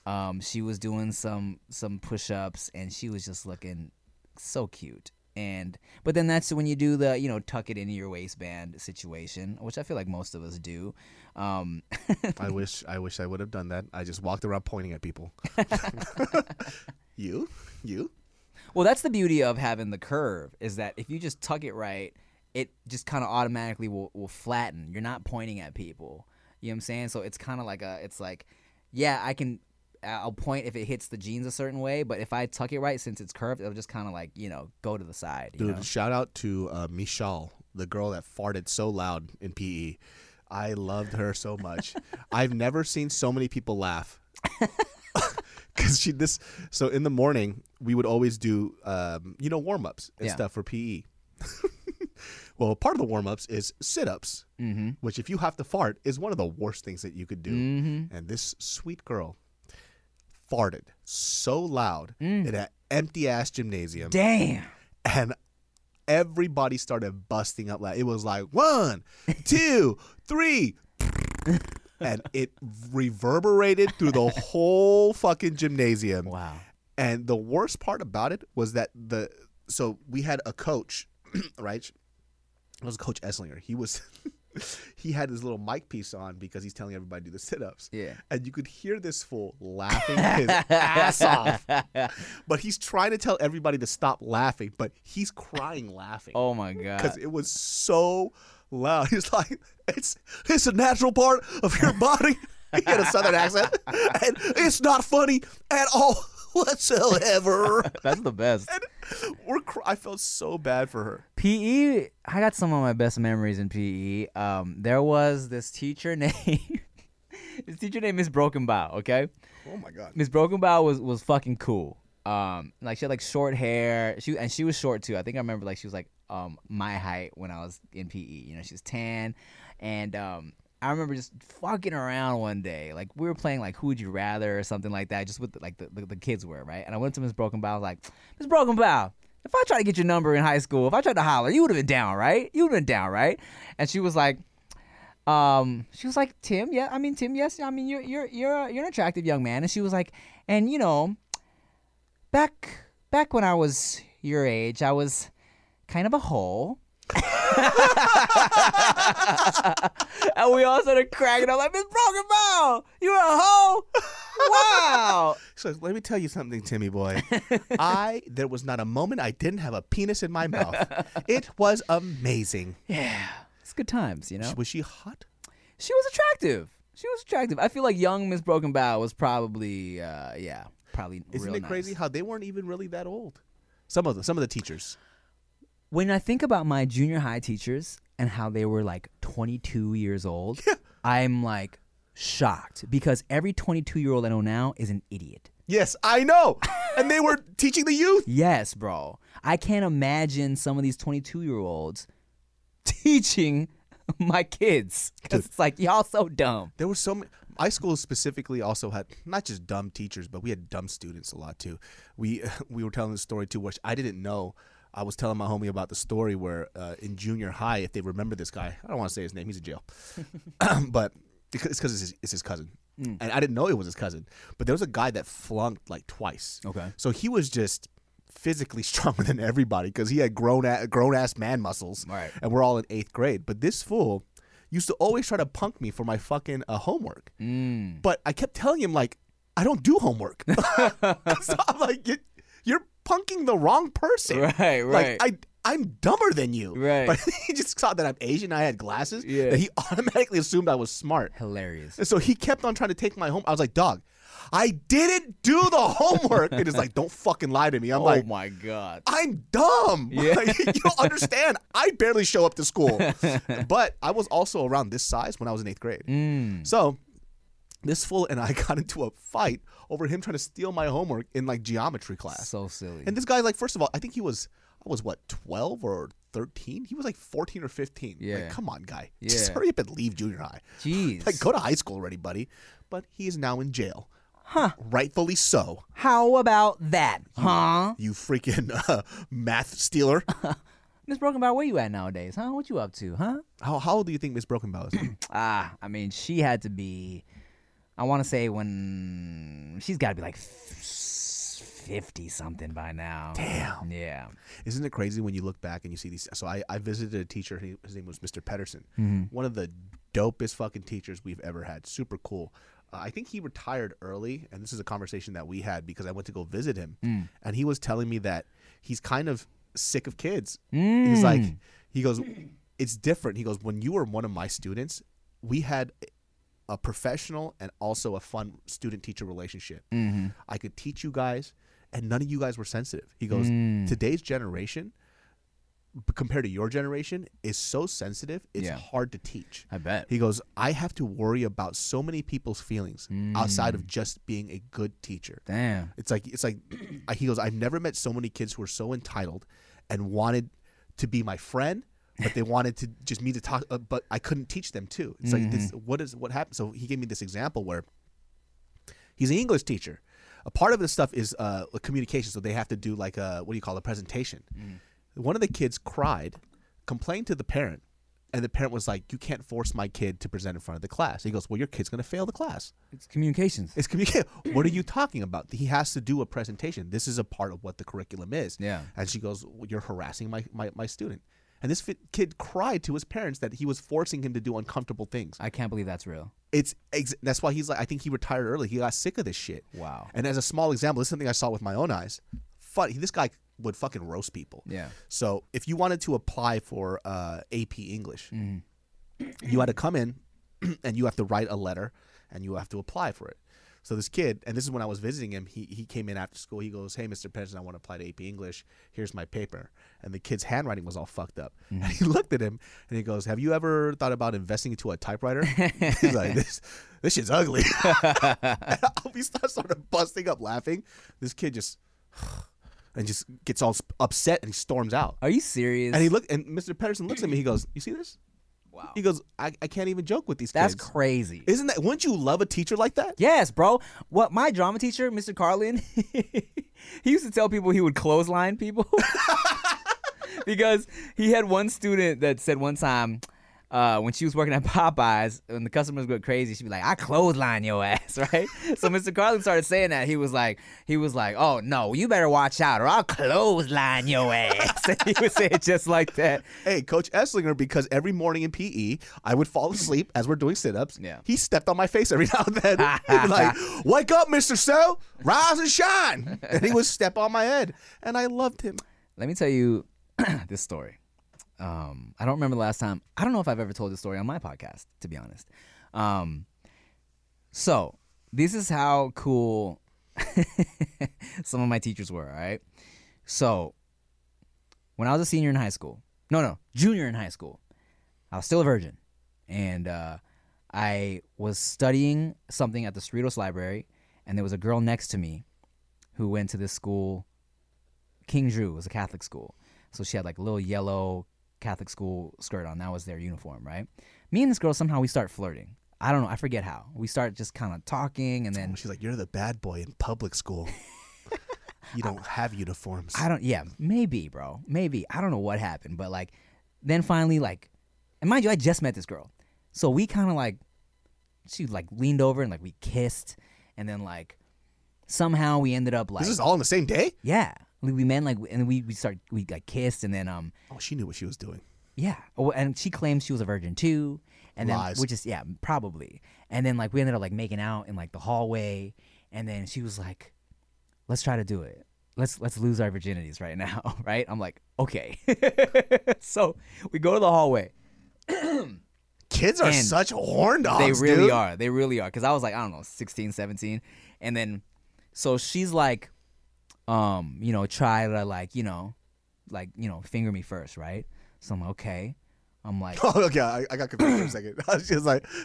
um, she was doing some some push ups, and she was just looking so cute. And but then that's when you do the you know tuck it into your waistband situation, which I feel like most of us do. Um, I wish I wish I would have done that. I just walked around pointing at people. you? You? Well, that's the beauty of having the curve is that if you just tuck it right, it just kind of automatically will, will flatten. You're not pointing at people. You know what I'm saying? So it's kind of like a, it's like, yeah, I can, I'll point if it hits the jeans a certain way, but if I tuck it right, since it's curved, it'll just kind of like, you know, go to the side. Dude, know? shout out to uh, Michelle, the girl that farted so loud in PE. I loved her so much. I've never seen so many people laugh. Cause she this so in the morning we would always do um, you know warm ups and Yeah. stuff for PE. well, part of the warm ups is sit ups, Mm-hmm. which if you have to fart is one of the worst things that you could do. Mhm. And this sweet girl farted so loud Mm. in an empty ass gymnasium Damn. and everybody started busting up. Like it was like one, two, three, and it reverberated through the whole fucking gymnasium. Wow. And the worst part about it was that the so we had a coach, right? It was Coach Esslinger. He was he had his little mic piece on because he's telling everybody to do the sit-ups. Yeah. And you could hear this fool laughing his ass off. But he's trying to tell everybody to stop laughing, but he's crying laughing Oh my God. because it was so loud. He's like, "It's it's a natural part of your body." he had a southern accent, and it's not funny at all whatsoever. That's the best. We're cr- I felt so bad for her. PE, I got some of my best memories in PE. Um, there was this teacher named this teacher named Miss Broken Bow. Okay, Oh my god. Miss Broken Bow was was fucking cool. Um, like she had like short hair. She and she was short too. I think I remember like she was like um my height when I was in PE. You know, she was tan, and um. I remember just fucking around one day. Like we were playing like Who Would You Rather or something like that, just with like the, the, the kids were right. And I went to Miss Broken Bow. I was like, Miss Broken Bow, if I tried to get your number in high school, if I tried to holler, you would have been down, right? You would have been down, right? And she was like, um, she was like, Tim, yeah, I mean, Tim, yes, I mean, you're you're you're you're an attractive young man. And she was like, and you know, back back when I was your age, I was kind of a hole. and we all started cracking up like, Miss Broken Bow, you're a hoe? Wow. So let me tell you something, Timmy boy. I there was not a moment I didn't have a penis in my mouth. It was amazing. Yeah, it's good times, you know. Was she hot? She was attractive. She was attractive. I feel like young Miss Broken Bow was probably, uh, yeah, probably. Isn't real it nice. crazy how they weren't even really that old? Some of them, some of the teachers. When I think about my junior high teachers and how they were like 22 years old, I'm like shocked because every 22 year old I know now is an idiot. Yes, I know. and they were teaching the youth. Yes, bro. I can't imagine some of these 22 year olds teaching my kids because it's like y'all so dumb. There were so many. My school specifically also had not just dumb teachers, but we had dumb students a lot too. We we were telling the story too, which I didn't know. I was telling my homie about the story where uh, in junior high, if they remember this guy, I don't want to say his name, he's in jail, but it's because it's his, it's his cousin, Mm. and I didn't know it was his cousin. But there was a guy that flunked like twice. Okay. so he was just physically stronger than everybody because he had grown a- grown ass man muscles. Right. and we're all in eighth grade. But this fool used to always try to punk me for my fucking uh, homework. Mm. But I kept telling him like I don't do homework. so I'm like, you, you're punking the wrong person. Right, right. Like I. I'm dumber than you. Right. But he just saw that I'm Asian. I had glasses. Yeah. That he automatically assumed I was smart. Hilarious. And so he kept on trying to take my home. I was like, dog, I didn't do the homework. and it's like, don't fucking lie to me. I'm oh like, oh my god. I'm dumb. Yeah. Like, you don't understand. I barely show up to school. but I was also around this size when I was in eighth grade. Mm. So this fool and I got into a fight over him trying to steal my homework in like geometry class. So silly. And this guy, like, first of all, I think he was, was what, 12 or 13? He was like 14 or 15. Yeah. Like, come on, guy. Yeah. Just hurry up and leave junior high. Jeez. Like, go to high school already, buddy. But he is now in jail. Huh. Rightfully so. How about that? Huh? You freaking uh, math stealer. Miss Broken Bow, where you at nowadays? Huh? What you up to? Huh? How, how old do you think Miss Broken Bow is? Ah, I mean, she had to be. I want to say when she's got to be like fifty something by now. Damn. Yeah. Isn't it crazy when you look back and you see these? So I, I visited a teacher. He, his name was Mr. Pedersen. Mhm. One of the dopest fucking teachers we've ever had. Super cool. Uh, I think he retired early, and this is a conversation that we had because I went to go visit him, Mm. and he was telling me that he's kind of sick of kids. He's like, Mm. he goes, it's different. He goes, when you were one of my students, we had a professional and also a fun student teacher relationship. Mhm. I could teach you guys, and none of you guys were sensitive. He goes, Mm. today's generation, compared to your generation, is so sensitive. It's Yeah. hard to teach. I bet. He goes, I have to worry about so many people's feelings outside Mm. of just being a good teacher. Damn. It's like it's like he goes, I've never met so many kids who are so entitled and wanted to be my friend, but they wanted to just me to talk, uh, but I couldn't teach them too. It's like this. Mm-hmm. What is what happened? So he gave me this example where he's an English teacher. A part of the stuff is uh, communication, so they have to do like a what do you call a presentation. Mm. One of the kids cried, complained to the parent, and the parent was like, "You can't force my kid to present in front of the class." He goes, "Well, your kid's going to fail the class." It's communications. It's communication. what are you talking about? He has to do a presentation. This is a part of what the curriculum is. Yeah. And she goes, well, "You're harassing my, my, my student." And this fit, kid cried to his parents that he was forcing him to do uncomfortable things. I can't believe that's real. It's ex- that's why he's like, I think he retired early. He got sick of this shit. Wow. And as a small example, this is something I saw with my own eyes. Fun, this guy would fucking roast people. Yeah. So if you wanted to apply for uh, AP English, Mm-hmm. you had to come in and you have to write a letter and you have to apply for it. So this kid, and this is when I was visiting him, he, he came in after school. He goes, Hey, Mr. Pedersen, I want to apply to AP English. Here's my paper. And the kid's handwriting was all fucked up. Mm. And he looked at him and he goes, Have you ever thought about investing into a typewriter? He's like, This this shit's ugly. we start sort of busting up laughing. This kid just and just gets all upset and he storms out. Are you serious? And he look and Mr. Pedersen looks at me. He goes, "You see this?" Wow. He goes, "I, I can't even joke with these kids." That's kids." crazy. Isn't that? Wouldn't you love a teacher like that? Yes, bro. What my drama teacher, Mr. Carlin, he used to tell people he would clothesline people because he had one student that said one time uh, when she was working at Popeyes, when the customers go crazy, she'd be like, "I clothesline your ass," right? so Mr. Carlin started saying that. He was like, he was like, "Oh no, you better watch out, or I'll clothesline your ass." he would say it just like that. Hey, Coach Esslinger, because every morning in PE, I would fall asleep as we're doing sit ups. Yeah. He stepped on my face every now and then. He'd be like, Wake up, Mr. So, rise and shine. And he would step on my head. And I loved him. Let me tell you this story. Um, I don't remember the last time. I don't know if I've ever told this story on my podcast, to be honest. Um, so this is how cool some of my teachers were. All right. So when I was a senior in high school, no, no, junior in high school, I was still a virgin, and uh, I was studying something at the Cerritos Library, and there was a girl next to me who went to this school. King Drew was a Catholic school, so she had like little yellow Catholic school skirt on. That was their uniform, right? Me and this girl somehow we start flirting. I don't know. I forget how. We start just kind of talking, and then oh, She's like, You're the bad boy in public school. you don't have uniforms. I don't. Yeah, maybe, bro. Maybe. I don't know what happened, but like, then finally, like, and mind you, I just met this girl, so we kind of like, she like leaned over and like we kissed, and then like, somehow we ended up like. This is all on the same day? Yeah, we, we met like, and we we start we got kissed, and then um. Oh, she knew what she was doing. Yeah. Oh, and she claims she was a virgin too. And then Lies. which is yeah, probably. And then like we ended up like making out in like the hallway. And then she was like, Let's try to do it. Let's let's lose our virginities right now. Right? I'm like, okay. so we go to the hallway. Kids are And such horn dogs. They really dude. are. They really are. Cause I was like, I don't know, 16, 17. And then so she's like, um, you know, try to like, you know, like, you know, finger me first, right? So I'm like, okay. I'm like, Oh, okay. I, I got confused for a second. she was like,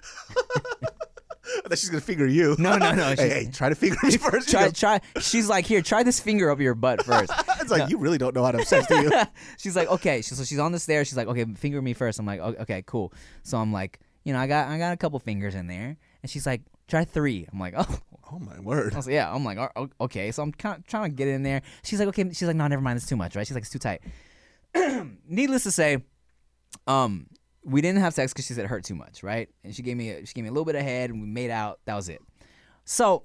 I thought she's going to finger you. No, no, no. hey, she's- hey, try to finger me first. Try, try. She's like, here, try this finger up your butt first. it's like, you really don't know how to sex, do you? she's like, okay. So so she's on the stairs. She's like, okay, finger me first. I'm like, "O- okay, cool. So I'm like, you know, I got I got a couple fingers in there, and she's like, try three. I'm like, oh. Oh, my word. I was like, yeah. I'm like, "Oh, okay. So I'm kind of trying to get in there. She's like, okay. She's like, no, never mind. It's too much, right? She's like, it's too tight. Needless to say, um, we didn't have sex because she said it hurt too much, right? And she gave me a, she gave me a little bit of head, and we made out. That was it. So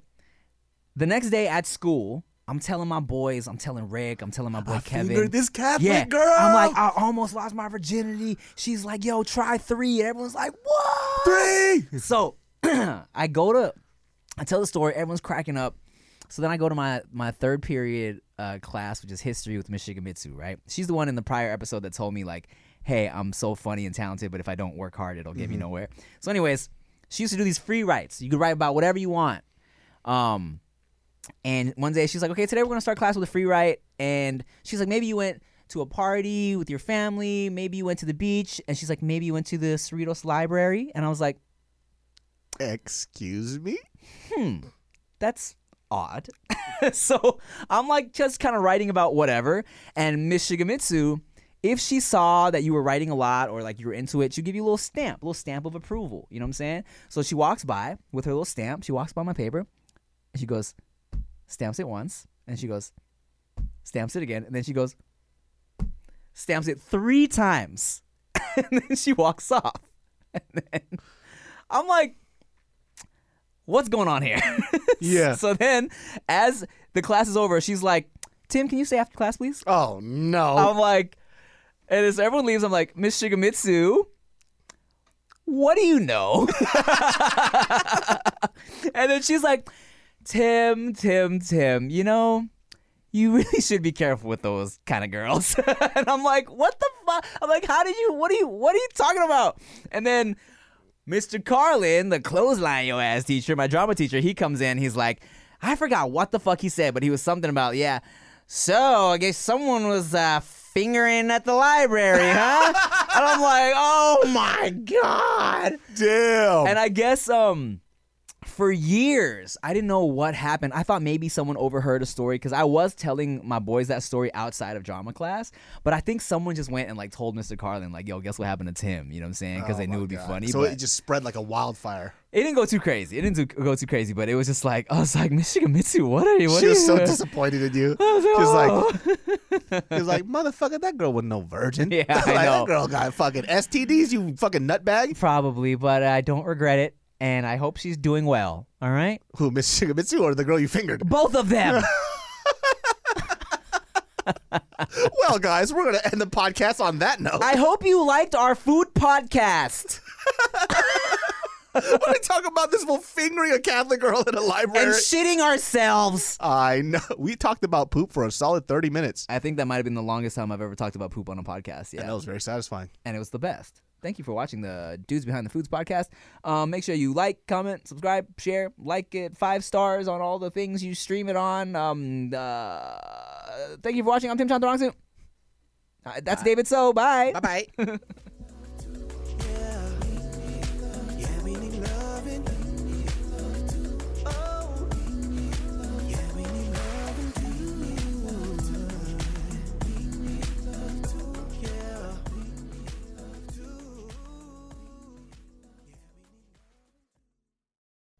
the next day at school, I'm telling my boys, I'm telling Rick, I'm telling my boy I Kevin. this Catholic yeah, girl. I'm like, I almost lost my virginity. She's like, yo, try three. And everyone's like, what? Three. So I go to, I tell the story. Everyone's cracking up. So then I go to my my third period uh, class, which is history with Miss Shigemitsu. Right? She's the one in the prior episode that told me like, "Hey, I'm so funny and talented, but if I don't work hard, it'll get me Mhm. nowhere." So, anyways, she used to do these free writes. You could write about whatever you want. Um, and one day she's like, "Okay, today we're gonna start class with a free write." And she's like, "Maybe you went." To a party with your family, maybe you went to the beach, and she's like, maybe you went to the Cerritos Library, and I was like, Excuse me? Hmm, that's odd. so I'm like just kind of writing about whatever. And Miss Shigemitsu, if she saw that you were writing a lot or like you were into it, she'd give you a little stamp, a little stamp of approval. You know what I'm saying? So she walks by with her little stamp. She walks by my paper and she goes, stamps it once. And she goes, stamps it again. And then she goes, stamps it three times. and then she walks off. And then I'm like, what's going on here? Yeah. so then, as the class is over, she's like, Tim, can you stay after class, please? Oh, no. I'm like, and as everyone leaves, I'm like, Miss Shigemitsu, what do you know? and then she's like, Tim, Tim, Tim, you know, you really should be careful with those kind of girls. and I'm like, what the fuck? I'm like, how did you, what are you, what are you talking about? And then Mr. Carlin, the clothesline your ass teacher, my drama teacher, he comes in, he's like, I forgot what the fuck he said, but he was something about, yeah. So I guess someone was uh, fingering at the library, huh? and I'm like, oh my god, damn. And I guess um, for years, I didn't know what happened. I thought maybe someone overheard a story because I was telling my boys that story outside of drama class. But I think someone just went and like told Mr. Carlin, like, "Yo, guess what happened to Tim?" You know what I'm saying? Because Oh they knew it would be funny. So but it just spread like a wildfire. it didn't go too crazy. It didn't do- go too crazy, but it was just like I was like, Miss Shigemitsu, what are you? What she are was so you? disappointed in you. Was She was like, like, oh. she was like, motherfucker, that girl was no virgin. Yeah, like, I That know. girl got fucking STDs, you fucking nutbag. Probably, but I don't regret it, and I hope she's doing well. All right, Who, Miss Shigemitsu or the girl you fingered? both of them. well, guys, we're gonna end the podcast on that note. I hope you liked our food podcast When we talk about this whole fingering a Catholic girl in a library. and shitting ourselves. I know. We talked about poop for a solid thirty minutes. I think that might have been the longest time I've ever talked about poop on a podcast. And Yeah, that was very satisfying. and it was the best. Thank you for watching the Dudes Behind the Foods podcast. Um, make sure you like, comment, subscribe, share, like it, five stars on all the things you stream it on. Um, uh, thank you for watching. I'm Tim Chantarangsu. Uh, that's David So. Bye. Bye bye.